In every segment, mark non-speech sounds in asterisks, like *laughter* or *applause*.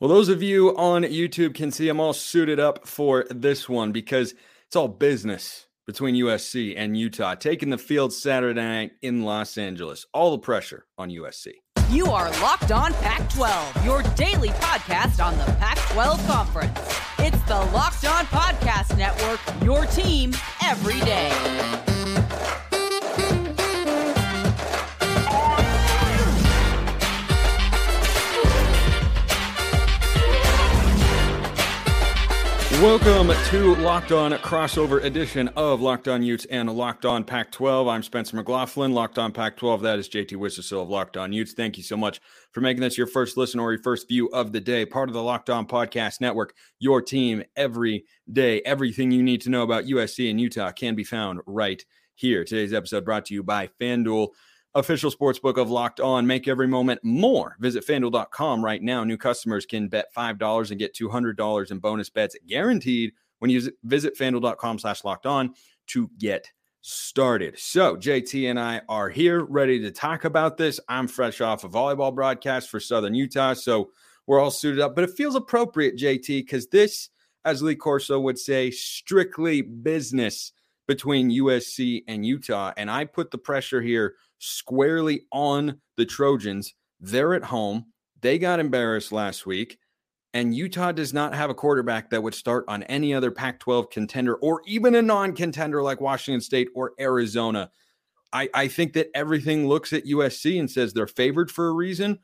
Well, those of you on YouTube can see I'm all suited up for this one because it's all business between USC and Utah, taking the field Saturday night in Los Angeles. All the pressure on USC. You are Locked On Pac 12, your daily podcast on the Pac 12 Conference. It's the Locked On Podcast Network, your team every day. Welcome to Locked On crossover edition of Locked On Utes and Locked On Pac 12. I'm Spencer McLaughlin, Locked On Pac 12. That is JT Wistrcill of Locked On Utes. Thank you so much for making this your first listen or your first view of the day. Part of the Locked On Podcast Network, your team every day. Everything you need to know about USC and Utah can be found right here. Today's episode brought to you by FanDuel official sportsbook of Locked On. Make every moment more. Visit fanduel.com right now. New customers can bet $5 and get $200 in bonus bets guaranteed when you visit fanduel.com slash locked on to get started. So, JT and I are here ready to talk about this. I'm fresh off a volleyball broadcast for Southern Utah, so we're all suited up, but it feels appropriate, JT, because this, as Lee Corso would say, strictly business between USC and Utah. And I put the pressure here squarely on the Trojans. They're at home. They got embarrassed last week. And Utah does not have a quarterback that would start on any other Pac 12 contender or even a non contender like Washington State or Arizona. I, I think that everything looks at USC and says they're favored for a reason.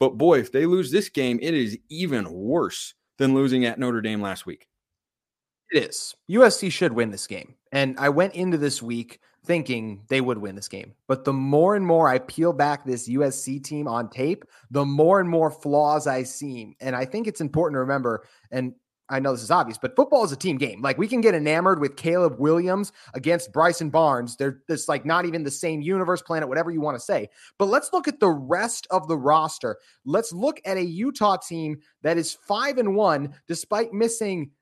But boy, if they lose this game, it is even worse than losing at Notre Dame last week. It is. USC should win this game. And I went into this week thinking they would win this game. But the more and more I peel back this USC team on tape, the more and more flaws I see. And I think it's important to remember, and I know this is obvious, but football is a team game. Like we can get enamored with Caleb Williams against Bryson Barnes. They're just like not even the same universe, planet, whatever you want to say. But let's look at the rest of the roster. Let's look at a Utah team that is five and one despite missing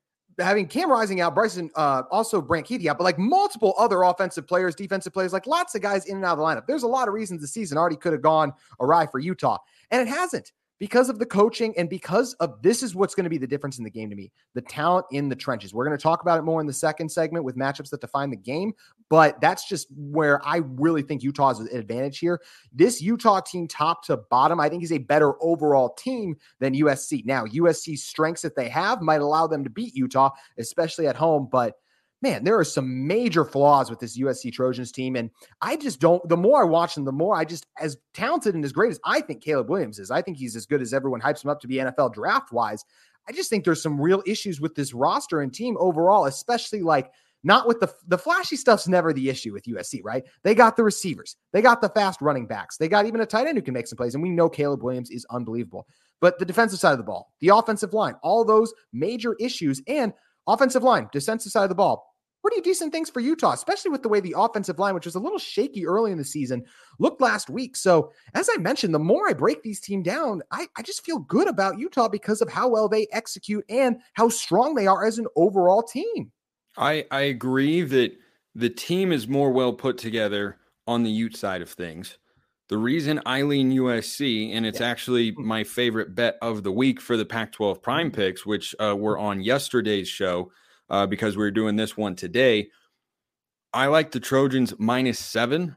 having Cam Rising out, Bryson, uh, also Brant Kuithe out, but like multiple other offensive players, defensive players, like lots of guys in and out of the lineup. There's a lot of reasons the season already could have gone awry for Utah, and it hasn't because of the coaching and because of this is what's going to be the difference in the game to me the talent in the trenches. We're going to talk about it more in the second segment with matchups that define the game, but that's just where I really think Utah's an advantage here. This Utah team, top to bottom, I think is a better overall team than USC. Now, USC's strengths that they have might allow them to beat Utah, especially at home, but man, there are some major flaws with this USC Trojans team. And I just don't, the more I watch them, the more I just, as talented and as great as I think Caleb Williams is, I think he's as good as everyone hypes him up to be NFL draft wise. I just think there's some real issues with this roster and team overall, especially like, not with the the flashy stuff's never the issue with USC, right? They got the receivers, they got the fast running backs, they got even a tight end who can make some plays, and we know Caleb Williams is unbelievable. But the defensive side of the ball, the offensive line, all those major issues, and offensive line, defensive side of the ball, pretty decent things for Utah, especially with the way the offensive line, which was a little shaky early in the season, looked last week. So, as I mentioned, the more I break these team down, I, I just feel good about Utah because of how well they execute and how strong they are as an overall team. I, I agree that the team is more well put together on the Ute side of things. The reason I lean USC, and it's yeah. actually hmm. my favorite bet of the week for the Pac 12 prime hmm. picks, which uh, were on yesterday's show uh, because we are doing this one today. I like the Trojans minus seven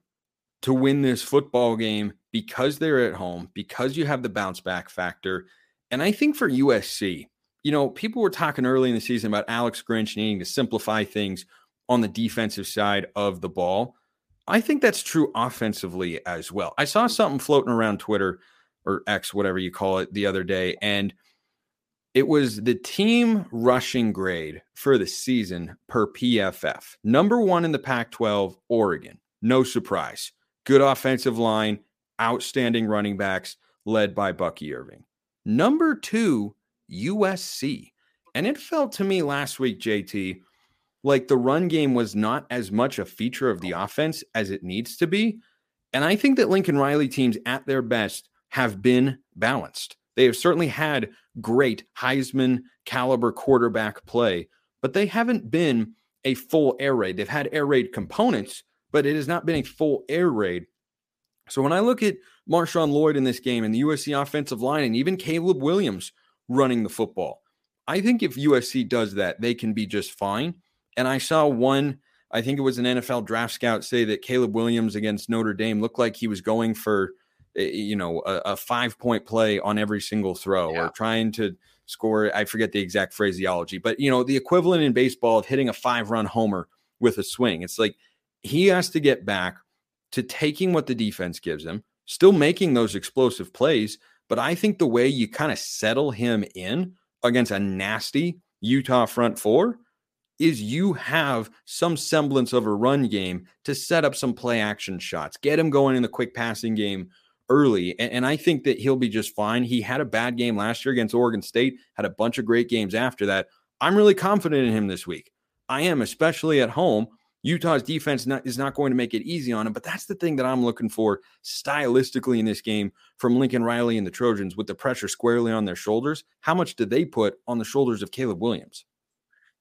to win this football game because they're at home, because you have the bounce back factor. And I think for USC, you know, people were talking early in the season about Alex Grinch needing to simplify things on the defensive side of the ball. I think that's true offensively as well. I saw something floating around Twitter or X, whatever you call it, the other day, and it was the team rushing grade for the season per PFF. Number one in the Pac 12, Oregon. No surprise. Good offensive line, outstanding running backs led by Bucky Irving. Number two, USC. And it felt to me last week, JT, like the run game was not as much a feature of the offense as it needs to be. And I think that Lincoln Riley teams at their best have been balanced. They have certainly had great Heisman caliber quarterback play, but they haven't been a full air raid. They've had air raid components, but it has not been a full air raid. So when I look at Marshawn Lloyd in this game and the USC offensive line and even Caleb Williams running the football. I think if USC does that, they can be just fine. And I saw one, I think it was an NFL draft scout say that Caleb Williams against Notre Dame looked like he was going for, Eh, eh, you know, a, a five point play on every single throw yeah. or trying to score. I forget the exact phraseology, but, you know, the equivalent in baseball of hitting a five run homer with a swing. It's like he has to get back to taking what the defense gives him, still making those explosive plays. But I think the way you kind of settle him in against a nasty Utah front four is you have some semblance of a run game to set up some play action shots, get him going in the quick passing game early. And, and, I think that he'll be just fine. He had a bad game last year against Oregon State, had a bunch of great games after that. I'm really confident in him this week. I am, especially at home. Utah's defense not, is not going to make it easy on him, but that's the thing that I'm looking for stylistically in this game from Lincoln Riley and the Trojans with the pressure squarely on their shoulders. How much do they put on the shoulders of Caleb Williams?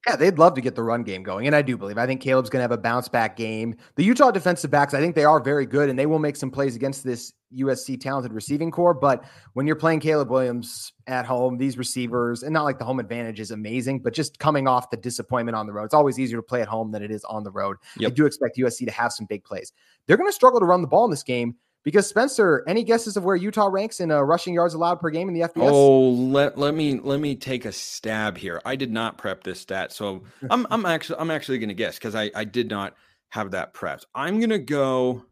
Yeah, they'd love to get the run game going. And I do believe, I think Caleb's going to have a bounce back game. The Utah defensive backs, I think they are very good and they will make some plays against this USC talented receiving core. But when you're playing Caleb Williams at home, these receivers, and not like the home advantage is amazing, but just coming off the disappointment on the road, it's always easier to play at home than it is on the road. Yep. I do expect USC to have some big plays. They're going to struggle to run the ball in this game because Spencer, any guesses of where Utah ranks in uh, rushing yards allowed per game in the FBS? Oh, let, let me let me take a stab here. I did not prep this stat, so *laughs* I'm I'm actually I'm actually going to guess because I I did not have that prepped. I'm going to go.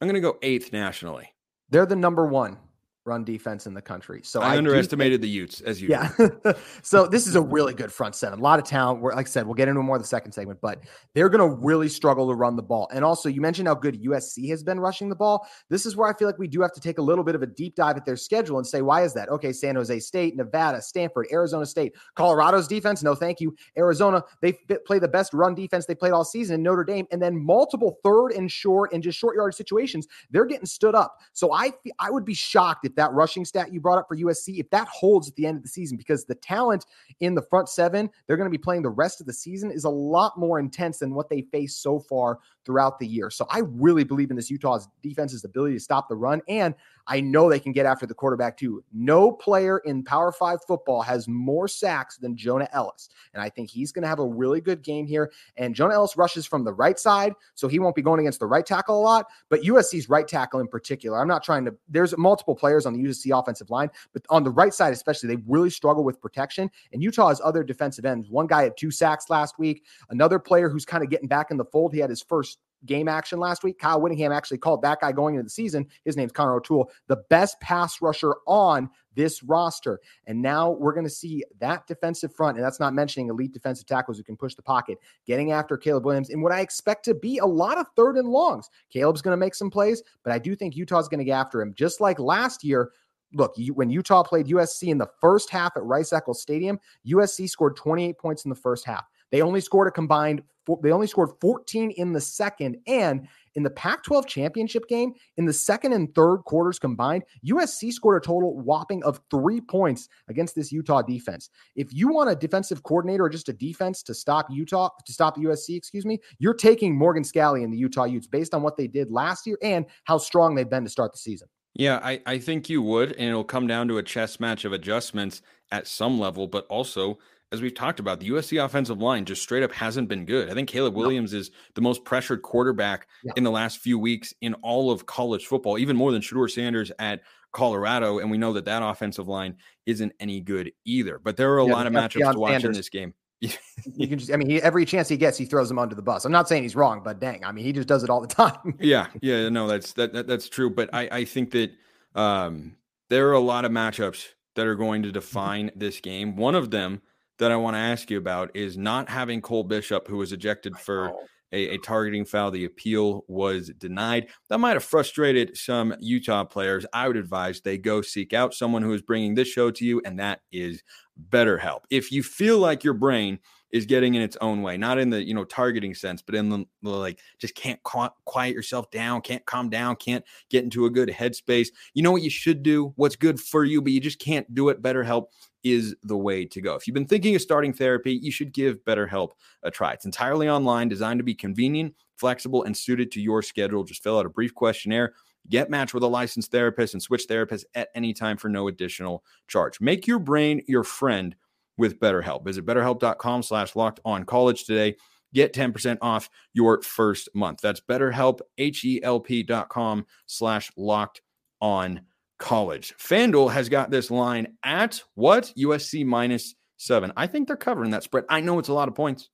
I'm going to go eighth nationally. They're the number one run defense in the country. So I, I underestimated think, the Utes as you. Yeah. *laughs* so this is a really good front seven. A lot of talent. We're, like I said, we'll get into more of the second segment, but they're going to really struggle to run the ball. And also, you mentioned how good USC has been rushing the ball. This is where I feel like we do have to take a little bit of a deep dive at their schedule and say, why is that? Okay, San Jose State, Nevada, Stanford, Arizona State, Colorado's defense. No, thank you. Arizona, they play the best run defense they played all season in Notre Dame, and then multiple third and short and just short yard situations. They're getting stood up. So I I would be shocked if that rushing stat you brought up for USC, if that holds at the end of the season, because the talent in the front seven they're going to be playing the rest of the season is a lot more intense than what they face so far throughout the year. So I really believe in this Utah's defense's ability to stop the run. And I know they can get after the quarterback too. No player in Power Five football has more sacks than Jonah Elliss. And I think he's going to have a really good game here. And Jonah Elliss rushes from the right side, so he won't be going against the right tackle a lot. But USC's right tackle in particular, I'm not trying to, there's multiple players on the USC offensive line, but on the right side, especially, they really struggle with protection. And Utah has other defensive ends. One guy had two sacks last week, another player who's kind of getting back in the fold. He had his first game action last week. Kyle Whittingham actually called that guy going into the season. His name's Connor O'Toole, the best pass rusher on this roster. And now we're going to see that defensive front, and that's not mentioning elite defensive tackles who can push the pocket, getting after Caleb Williams in what I expect to be a lot of third and longs. Caleb's going to make some plays, but I do think Utah's going to get after him. Just like last year, look, when Utah played USC in the first half at Rice Eccles Stadium, USC scored 28 points in the first half. They only scored a combined they only scored 14 in the second and in the Pac-12 championship game in the second and third quarters combined, USC scored a total whopping of 3 points against this Utah defense. If you want a defensive coordinator or just a defense to stop Utah to stop USC, excuse me, you're taking Morgan Scalley and the Utah Utes based on what they did last year and how strong they've been to start the season. Yeah, I, I think you would, and it'll come down to a chess match of adjustments at some level, but also as we've talked about, the USC offensive line just straight up hasn't been good. I think Caleb Williams no. is the most pressured quarterback yeah. in the last few weeks in all of college football, even more than Shedeur Sanders at Colorado. And we know that that offensive line isn't any good either. But there are a yeah, lot of matchups to watch Sanders. in this game. *laughs* you can just, I mean, he, every chance he gets, he throws him under the bus. I'm not saying he's wrong, but dang, I mean, he just does it all the time. *laughs* yeah, yeah, no, that's that, that that's true. But I I think that um, there are a lot of matchups that are going to mm-hmm. define this game. One of them that I want to ask you about is not having Cole Bishop, who was ejected for a, a, targeting foul. The appeal was denied. That might have frustrated some Utah players. I would advise they go seek out someone who is bringing this show to you, and that is BetterHelp. If you feel like your brain is getting in its own way, not in the you know targeting sense, but in the, the like just can't quiet yourself down, can't calm down, can't get into a good headspace. You know what you should do, what's good for you, but you just can't do it. BetterHelp is the way to go. If you've been thinking of starting therapy, you should give BetterHelp a try. It's entirely online, designed to be convenient, flexible, and suited to your schedule. Just fill out a brief questionnaire Get matched with a licensed therapist and switch therapists at any time for no additional charge. Make your brain your friend with BetterHelp. Visit betterhelp.com slash locked on college today. Get 10% off your first month. That's betterhelp, H-E-L-P dot com slash locked on college. FanDuel has got this line at what? USC minus seven. I think they're covering that spread. I know it's a lot of points.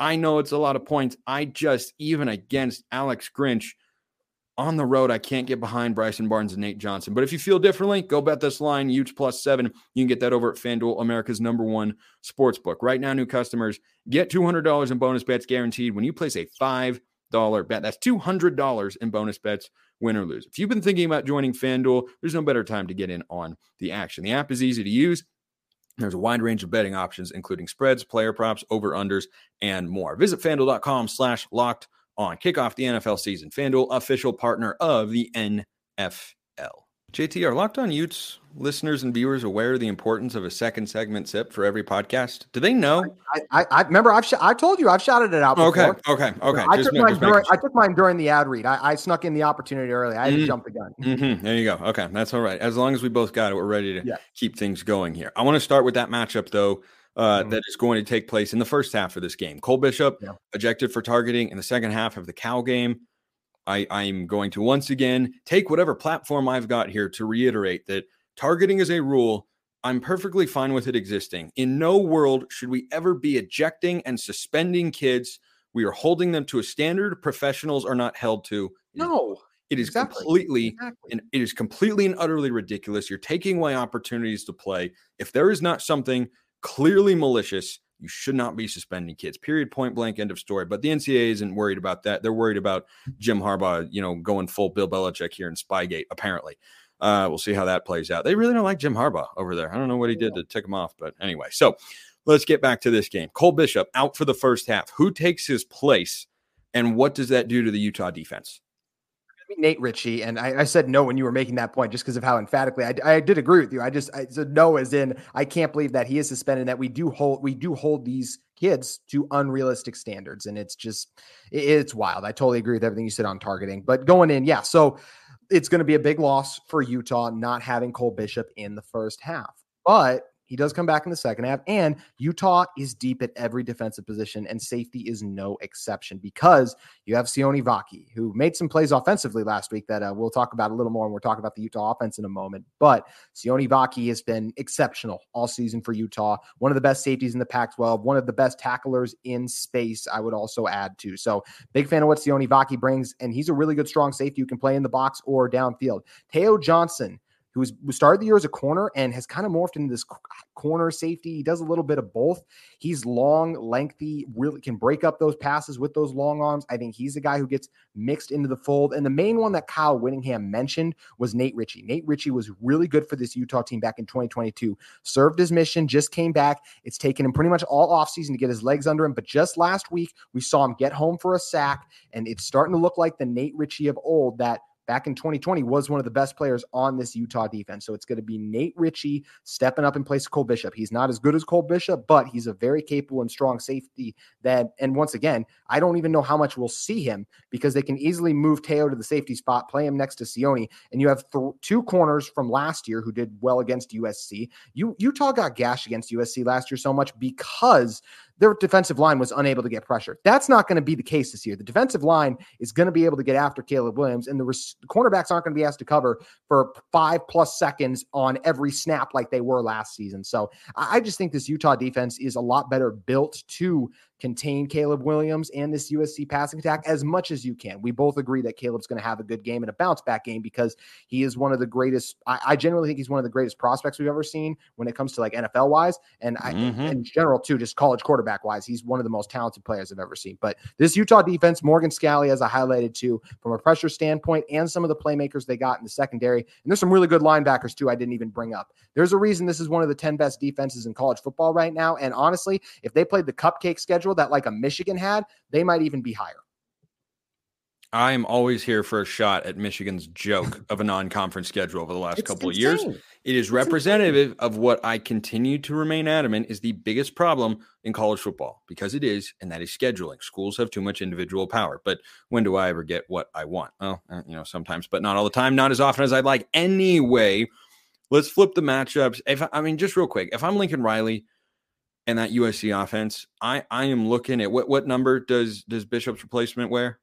I know it's a lot of points. I just, even against Alex Grinch, on the road, I can't get behind Bryson Barnes and Nate Johnson. But if you feel differently, go bet this line, Utes plus seven. You can get that over at FanDuel, America's number one sports book. Right now, new customers get $200 in bonus bets guaranteed when you place a $5 bet. That's $200 in bonus bets, win or lose. If you've been thinking about joining FanDuel, there's no better time to get in on the action. The app is easy to use. There's a wide range of betting options, including spreads, player props, over-unders, and more. Visit FanDuel.com slash locked on. Kick off the NFL season. FanDuel, official partner of the NFL. JT, are Locked On Utes listeners and viewers aware of the importance of a second segment sip for every podcast? Do they know? I, I, I remember I've sh- I told you I've shouted it out. Before. Okay, okay, okay. I took, mine during, I took mine during the ad read. I, I snuck in the opportunity early. I had mm to jump the gun. Mm-hmm. There you go. Okay, that's all right. As long as we both got it, we're ready to yeah. keep things going here. I want to start with that matchup though. Uh, mm-hmm. that is going to take place in the first half of this game. Cole Bishop yeah. ejected for targeting in the second half of the Cal game. I, I'm going to once again take whatever platform I've got here to reiterate that targeting is a rule. I'm perfectly fine with it existing. In no world should we ever be ejecting and suspending kids. We are holding them to a standard professionals are not held to. No. It is exactly. completely exactly. and it is completely and utterly ridiculous. You're taking away opportunities to play. If there is not something clearly malicious, you should not be suspending kids. Period. Point blank. End of story. But the NCAA isn't worried about that. They're worried about Jim Harbaugh, you know, going full Bill Belichick here in Spygate. Apparently, uh, we'll see how that plays out. They really don't like Jim Harbaugh over there. I don't know what he did to tick him off, but anyway. So let's get back to this game. Cole Bishop out for the first half. Who takes his place, and what does that do to the Utah defense? Nate Ritchie, and I, I, said no when you were making that point, just because of how emphatically I, I, did agree with you. I just I said no, as in I can't believe that he is suspended. That we do hold we do hold these kids to unrealistic standards, and it's just it, it's wild. I totally agree with everything you said on targeting, but going in, yeah. So it's going to be a big loss for Utah not having Cole Bishop in the first half, but he does come back in the second half, and Utah is deep at every defensive position, and safety is no exception because you have Sione Vaki, who made some plays offensively last week that uh, we'll talk about a little more when we're talking about the Utah offense in a moment. But Sione Vaki has been exceptional all season for Utah. One of the best safeties in the Pac 12, one of the best tacklers in space, I would also add to. So, big fan of what Sione Vaki brings, and he's a really good, strong safety who can play in the box or downfield. Tao Johnson who started the year as a corner and has kind of morphed into this corner safety. He does a little bit of both. He's long, lengthy, really can break up those passes with those long arms. I think he's the guy who gets mixed into the fold. And the main one that Kyle Whittingham mentioned was Nate Ritchie. Nate Ritchie was really good for this Utah team back in 2022. Served his mission, just came back. It's taken him pretty much all offseason to get his legs under him. But just last week, we saw him get home for a sack, and it's starting to look like the Nate Ritchie of old that back in 2020 was one of the best players on this Utah defense. So it's going to be Nate Ritchie stepping up in place of Cole Bishop. He's not as good as Cole Bishop, but he's a very capable and strong safety that, and once again, I don't even know how much we'll see him because they can easily move Tao to the safety spot, play him next to Sione, and you have th- two corners from last year who did well against USC. You Utah got gashed against USC last year so much because their defensive line was unable to get pressure. That's not going to be the case this year. The defensive line is going to be able to get after Caleb Williams, and the, res- cornerbacks aren't going to be asked to cover for five plus seconds on every snap like they were last season. So I, I just think this Utah defense is a lot better built to contain Caleb Williams and this USC passing attack as much as you can. We both agree that Caleb's going to have a good game and a bounce back game because he is one of the greatest. I, I genuinely think he's one of the greatest prospects we've ever seen when it comes to like NFL wise and I, mm-hmm. in general too, just college quarterback wise. He's one of the most talented players I've ever seen. But this Utah defense, Morgan Scalley, as I highlighted too, from a pressure standpoint, and some of the playmakers they got in the secondary, and there's some really good linebackers too. I didn't even bring up. There's a reason this is one of the 10 best defenses in college football right now. And honestly, if they played the cupcake schedule schedule that like a Michigan had, they might even be higher. I am always here for a shot at Michigan's joke *laughs* of a non-conference schedule over the last It's couple of years. It is representative of what I continue to remain adamant is the biggest problem in college football because it is, and that is scheduling. Schools have too much individual power. But when do I ever get what I want? Well, uh, you know, sometimes, but not all the time, not as often as I'd like. Anyway, let's flip the matchups. If I mean, just real quick, if I'm Lincoln Riley and that USC offense, I I am looking at what what number does does Bishop's replacement wear?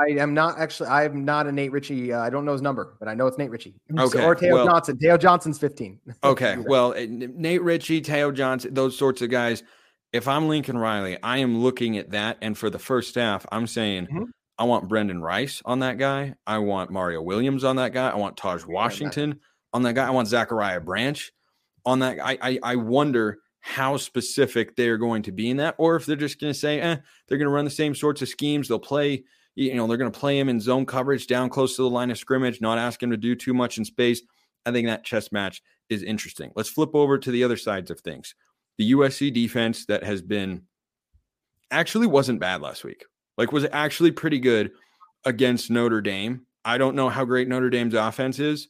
I am not actually. I'm not a Nate Ritchie. Uh, I don't know his number, but I know it's Nate Ritchie. Okay, Or Tao well- Johnson. Tao Johnson's 15. *laughs* Okay, well, uh, Nate Ritchie, Tao Johnson, those sorts of guys. If I'm Lincoln Riley, I am looking at that, and for the first half, I'm saying Mhm. I want Brendan Rice on that guy. I want Mario Williams on that guy. I want Taj Washington on that guy. I want Zachariah Branch on that. I I, I wonder how specific they're going to be in that, or if they're just going to say, eh, they're going to run the same sorts of schemes. They'll play, you know, they're going to play him in zone coverage down close to the line of scrimmage, not ask him to do too much in space. I think that chess match is interesting. Let's flip over to the other sides of things. The USC defense that has been actually wasn't bad last week. Like was actually pretty good against Notre Dame. I don't know how great Notre Dame's offense is,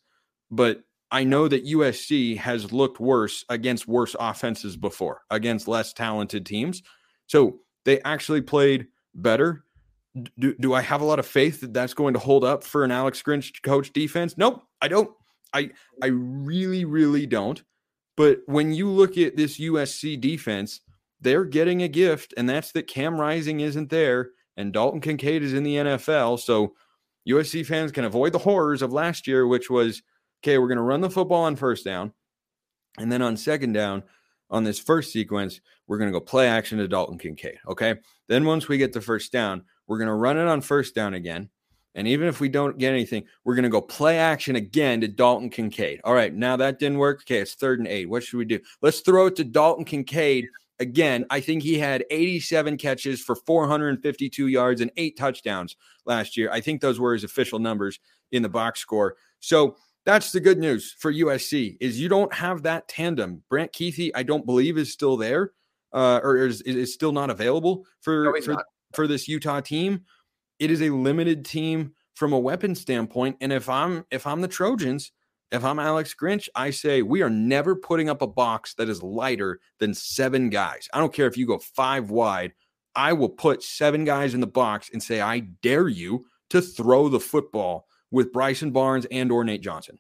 but I know that USC has looked worse against worse offenses before, against less talented teams. So they actually played better. Do, do I have a lot of faith that that's going to hold up for an Alex Grinch coach defense? Nope, I don't. I I really really don't. But when you look at this USC defense, they're getting a gift, and that's that Cam Rising isn't there and Dalton Kincaid is in the NFL. So USC fans can avoid the horrors of last year, which was okay, we're going to run the football on first down. And then on second down, on this first sequence, we're going to go play action to Dalton Kincaid. Okay. Then once we get the first down, we're going to run it on first down again. And even if we don't get anything, we're going to go play action again to Dalton Kincaid. All right. Now that didn't work. Okay. It's third and eight. What should we do? Let's throw it to Dalton Kincaid again. I think he had 87 catches for 452 yards and eight touchdowns last year. I think those were his official numbers in the box score. So that's the good news for USC is you don't have that tandem. Brant Kuithe, I don't believe is still there, uh, or is, is still not available for No, for, not. for this Utah team. It is a limited team from a weapon standpoint, and if I'm if I'm the Trojans, if I'm Alex Grinch, I say we are never putting up a box that is lighter than seven guys. I don't care if you go five wide. I will put seven guys in the box and say, I dare you to throw the football with Bryson Barnes and or Nate Johnson.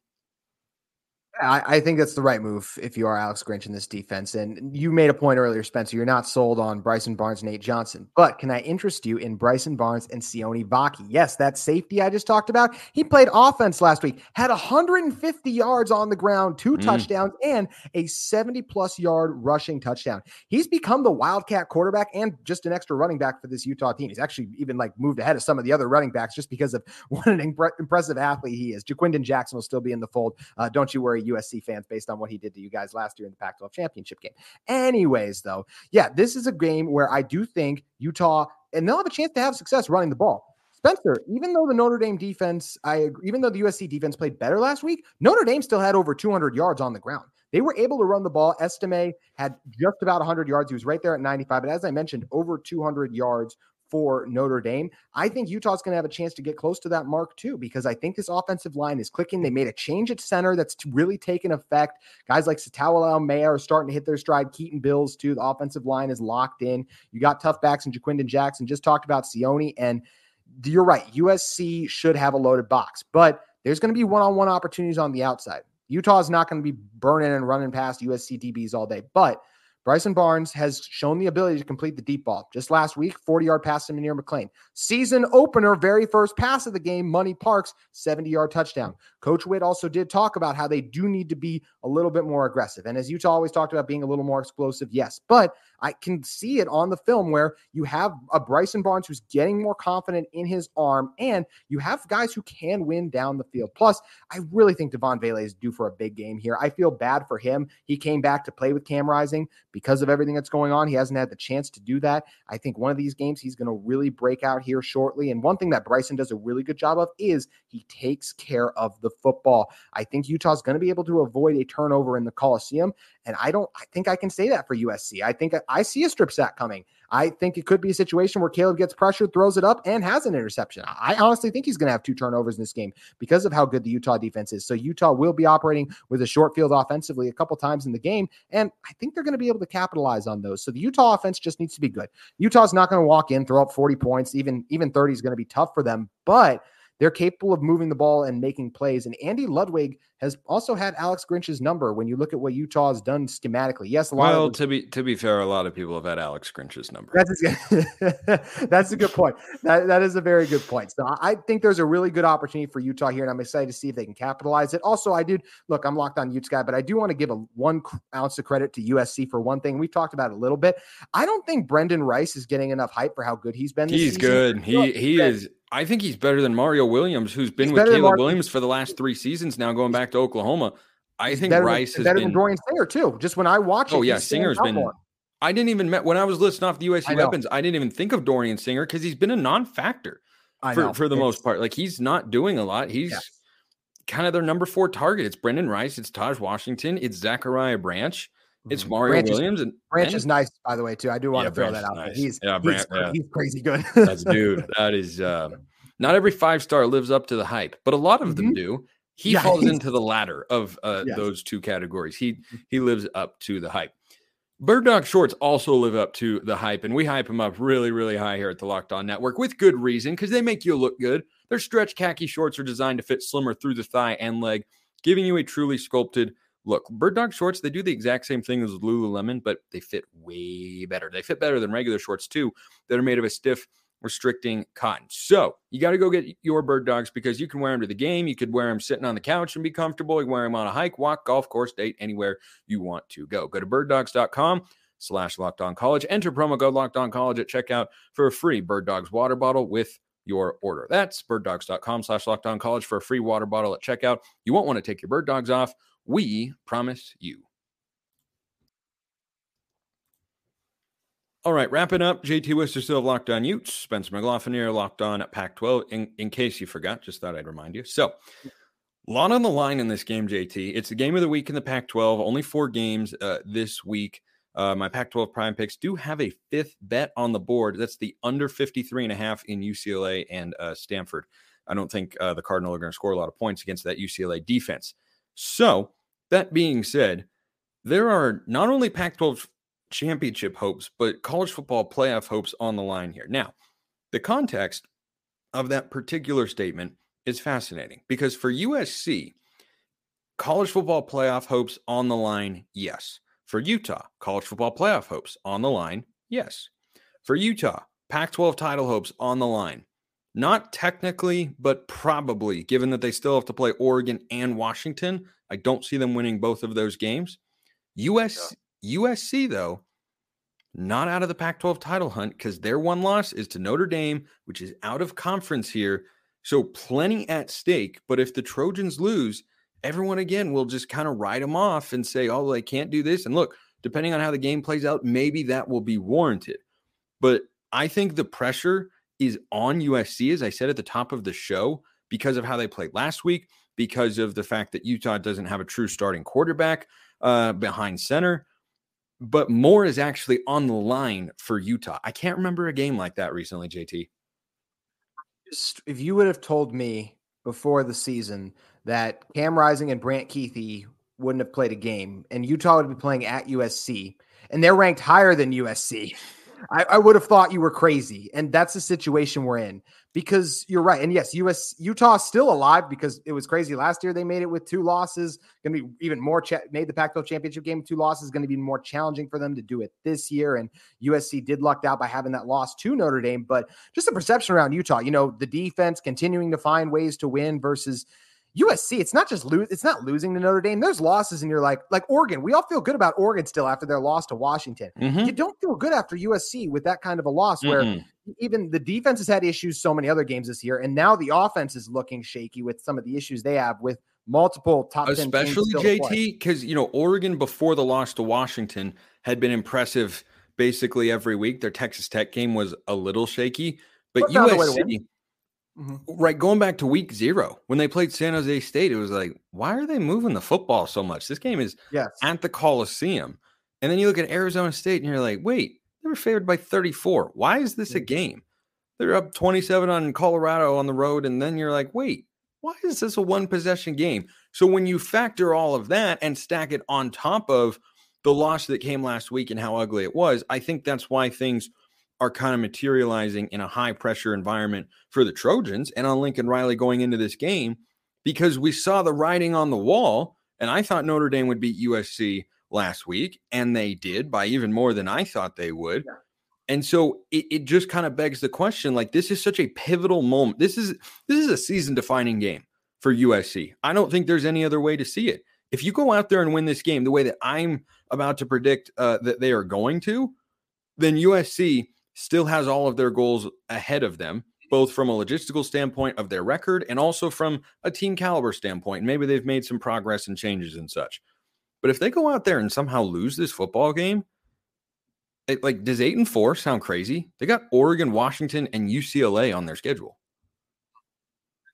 I, I think that's the right move if you are Alex Grinch in this defense. And you made a point earlier, Spencer. You're not sold on Bryson Barnes, and Nate Johnson. But can I interest you in Bryson Barnes and Sione Vaki? Yes, that safety I just talked about. He played offense last week, had 150 yards on the ground, two Mm. touchdowns, and a 70 plus yard rushing touchdown. He's become the Wildcat quarterback and just an extra running back for this Utah team. He's actually even like moved ahead of some of the other running backs just because of *laughs* what an impre- impressive athlete he is. Ja'Quinden Jackson will still be in the fold. Uh, don't you worry, USC fans, based on what he did to you guys last year in the Pac 12 championship game. Anyways, though, yeah, this is a game where I do think Utah, and they'll have a chance to have success running the ball. Spencer, even though the Notre Dame defense, I even though the USC defense played better last week, Notre Dame still had over 200 yards on the ground. They were able to run the ball. Estime had just about 100 yards. He was right there at 95. But as I mentioned, over 200 yards for Notre Dame. I think Utah's going to have a chance to get close to that mark too, because I think this offensive line is clicking. They made a change at center that's really taken effect. Guys like Sataoa Laumea are starting to hit their stride. Keaton Bills, too. The offensive line is locked in. You got tough backs and Ja'Quinden Jackson. Just talked about Sione. And you're right. USC should have a loaded box, but there's going to be one on one opportunities on the outside. Utah is not going to be burning and running past USC DBs all day, but Bryson Barnes has shown the ability to complete the deep ball. Just last week, 40 yard pass to Munir McClain. Season opener, very first pass of the game, Money Parks, 70 yard touchdown. Coach Whitt also did talk about how they do need to be a little bit more aggressive. And as Utah always talked about being a little more explosive, yes. But I can see it on the film where you have a Bryson Barnes who's getting more confident in his arm, and you have guys who can win down the field. Plus, I really think Devaughn Vele is due for a big game here. I feel bad for him. He came back to play with Cam Rising because of everything that's going on. He hasn't had the chance to do that. I think one of these games he's going to really break out here shortly. And one thing that Bryson does a really good job of is he takes care of the football. I think Utah's going to be able to avoid a turnover in the Coliseum. And I don't, I think I can say that for USC. I think I see a strip sack coming. I think it could be a situation where Caleb gets pressured, throws it up, and has an interception. I honestly think he's going to have two turnovers in this game because of how good the Utah defense is. So Utah will be operating with a short field offensively a couple times in the game, and I think they're going to be able to capitalize on those. So the Utah offense just needs to be good. Utah's not going to walk in, throw up 40 points, even even 30 is going to be tough for them, but they're capable of moving the ball and making plays. And Andy Ludwig has also had Alex Grinch's number when you look at what Utah has done schematically. Yes, a lot well, to be to be fair, a lot of people have had Alex Grinch's number. That's a, *laughs* that's a good point. That that is a very good point. So I think there's a really good opportunity for Utah here, and I'm excited to see if they can capitalize it. Also, I did look. I'm locked on Utes guy, but I do want to give a one ounce of credit to USC for one thing. We've talked about it a little bit. I don't think Brendan Rice is getting enough hype for how good he's been. he's season. good. He he is. I think he's better than Mario Williams, who's been he's with Caleb Williams for the last three seasons now, going back to Oklahoma. I think better Rice has better been than Dorian Singer too. Just when I watch, oh it, yeah, Singer's been. More. I didn't even met when I was listing off the USC I weapons. I didn't even think of Dorian Singer because he's been a non-factor for, for the it's, most part. Like he's not doing a lot. He's yeah. kind of their number four target. It's Brendan Rice. It's Taj Washington. It's Zachariah Branch. It's mm-hmm. Mario Branch Williams is, and Branch is nice, by the way, too. I do want yeah, to throw Branch that out nice. there. He's yeah, Branch, he's, yeah. he's crazy good. That's dude. That is *laughs* uh, not every five star lives up to the hype, but a lot of mm-hmm. them do. He yeah, falls into the latter of uh, yes. those two categories. He mm-hmm. he lives up to the hype. Bird Dog shorts also live up to the hype, and we hype them up really, really high here at the Locked On Network with good reason because they make you look good. Their stretch khaki shorts are designed to fit slimmer through the thigh and leg, giving you a truly sculpted look. Bird Dog shorts, they do the exact same thing as Lululemon, but they fit way better. They fit better than regular shorts too, that are made of a stiff restricting cotton. So you got to go get your bird dogs because you can wear them to the game. You could wear them sitting on the couch and be comfortable. You can wear them on a hike, walk, golf course, date, anywhere you want to go. Go to birddogs.com slash locked on college. Enter promo code locked on college at checkout for a free bird dogs water bottle with your order. That's birddogs.com slash locked on college for a free water bottle at checkout. You won't want to take your bird dogs off. We promise you. All right, wrapping up. JT Wistrcill locked on Utes. Spencer McLaughlin here, locked on at Pac 12. In, in case you forgot, just thought I'd remind you. So, a lot on the line in this game, JT. It's the game of the week in the Pac 12. Only four games uh, this week. Uh, my Pac 12 prime picks do have a fifth bet on the board. That's the under 53 and a half in UCLA and uh, Stanford. I don't think uh, the Cardinal are going to score a lot of points against that UCLA defense. So, that being said, there are not only Pac 12 championship hopes, but college football playoff hopes on the line here. Now, the context of that particular statement is fascinating because for USC, college football playoff hopes on the line, yes. For Utah, college football playoff hopes on the line, yes. For Utah, Pac 12 title hopes on the line. Not technically, but probably, given that they still have to play Oregon and Washington. I don't see them winning both of those games. US, USC, though, not out of the Pac 12 title hunt because their one loss is to Notre Dame, which is out of conference here. So plenty at stake. But if the Trojans lose, everyone again will just kind of write them off and say, oh, they can't do this. And look, depending on how the game plays out, maybe that will be warranted. But I think the pressure is on USC, as I said at the top of the show, because of how they played last week, because of the fact that Utah doesn't have a true starting quarterback uh, behind center. But more is actually on the line for Utah. I can't remember a game like that recently, JT. If you would have told me before the season that Cam Rising and Brant Kuithe wouldn't have played a game and Utah would be playing at USC and they're ranked higher than USC, *laughs* I, I would have thought you were crazy. And that's the situation we're in because you're right. And yes, US Utah still alive because it was crazy last year. They made it with two losses. Going to be even more made the Pac-12 championship game two losses. Going to be more challenging for them to do it this year. And USC did lucked out by having that loss to Notre Dame. But just the perception around Utah, you know, the defense continuing to find ways to win versus USC, it's not just lose, it's not losing to Notre Dame. There's losses, and you're like, like Oregon. We all feel good about Oregon still after their loss to Washington. Mm-hmm. You don't feel good after USC with that kind of a loss, where mm-hmm. even the defense has had issues so many other games this year, and now the offense is looking shaky with some of the issues they have with multiple top especially JT because you know Oregon before the loss to Washington had been impressive basically every week. Their Texas Tech game was a little shaky, but USC Mm-hmm. Right, going back to week zero when they played San Jose State, it was like, why are they moving the football so much? This game is yes. at the Coliseum, and then you look at Arizona State, and you're like, wait, they were favored by 34. Why is this a game? They're up 27 on Colorado on the road, and then you're like, wait, why is this a one possession game? So when you factor all of that and stack it on top of the loss that came last week and how ugly it was, I think that's why things are kind of materializing in a high pressure environment for the Trojans and on Lincoln Riley going into this game because we saw the writing on the wall. And I thought Notre Dame would beat USC last week, and they did by even more than I thought they would. Yeah. And so it, it just kind of begs the question like, this is such a pivotal moment. This is this is a season defining game for USC. I don't think there's any other way to see it. If you go out there and win this game the way that I'm about to predict uh, that they are going to, then USC still has all of their goals ahead of them, both from a logistical standpoint of their record and also from a team caliber standpoint. Maybe they've made some progress and changes and such. But if they go out there and somehow lose this football game, it, like does eight and four sound crazy? They got Oregon, Washington, and UCLA on their schedule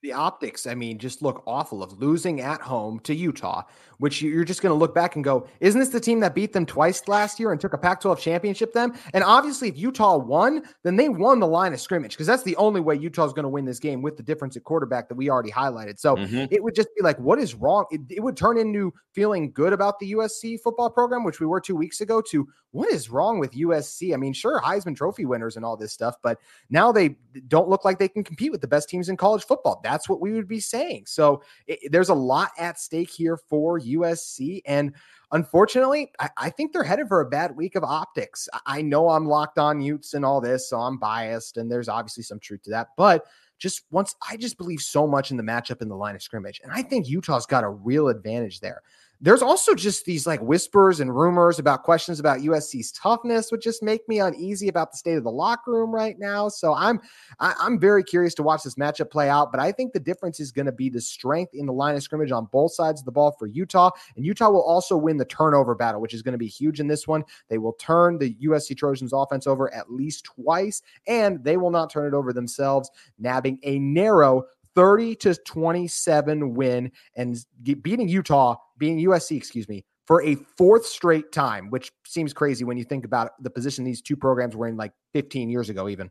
the optics, I mean, just look awful of losing at home to Utah, which you're just going to look back and go, isn't this the team that beat them twice last year and took a Pac 12 championship then? And obviously, if Utah won, then they won the line of scrimmage because that's the only way Utah is going to win this game with the difference at quarterback that we already highlighted. So mm-hmm. it would just be like, what is wrong? It, it would turn into feeling good about the USC football program, which we were two weeks ago, to what is wrong with USC? I mean, sure, Heisman Trophy winners and all this stuff, but now they don't look like they can compete with the best teams in college football. That's what we would be saying. So it, there's a lot at stake here for USC. And unfortunately, I, I, think they're headed for a bad week of optics. I know I'm locked on Utes and all this, so I'm biased, and there's obviously some truth to that. But just once I just believe so much in the matchup in the line of scrimmage. And I think Utah's got a real advantage there. There's also just these like whispers and rumors about questions about USC's toughness, which just make me uneasy about the state of the locker room right now. So I'm I, am i am very curious to watch this matchup play out. But I think the difference is going to be the strength in the line of scrimmage on both sides of the ball for Utah, and Utah will also win the turnover battle, which is going to be huge in this one. They will turn the USC Trojans offense over at least twice, and they will not turn it over themselves, nabbing a narrow 30 to 27 win and beating Utah, being USC, excuse me, for a fourth straight time, which seems crazy when you think about the position these two programs were in like 15 years ago, even.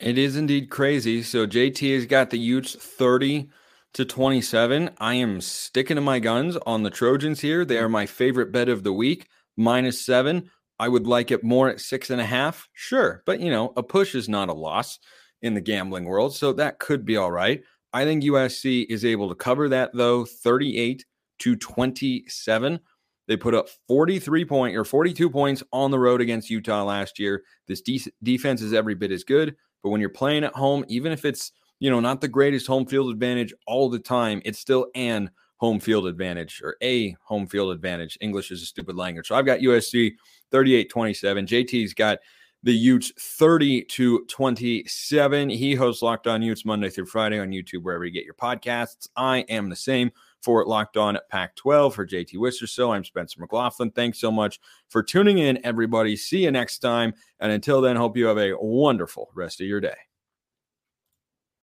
It is indeed crazy. So JT has got the Utes 30 to 27. I am sticking to my guns on the Trojans here. They are my favorite bet of the week, minus seven. I would like it more at six and a half. Sure. But, you know, a push is not a loss in the gambling world. So that could be all right. I think USC is able to cover that though, 38 to 27. They put up 43 point or 42 points on the road against Utah last year. This de- defense is every bit as good, but when you're playing at home, even if it's, you know, not the greatest home field advantage all the time, it's still an home field advantage or a home field advantage. English is a stupid language. So I've got USC 38 27. JT's got the Utes 30 to 27. He hosts Locked On Utes Monday through Friday on YouTube, wherever you get your podcasts. I am the same for Locked On Pac 12 for JT Wister. So I'm Spencer McLaughlin. Thanks so much for tuning in, everybody. See you next time. And until then, hope you have a wonderful rest of your day.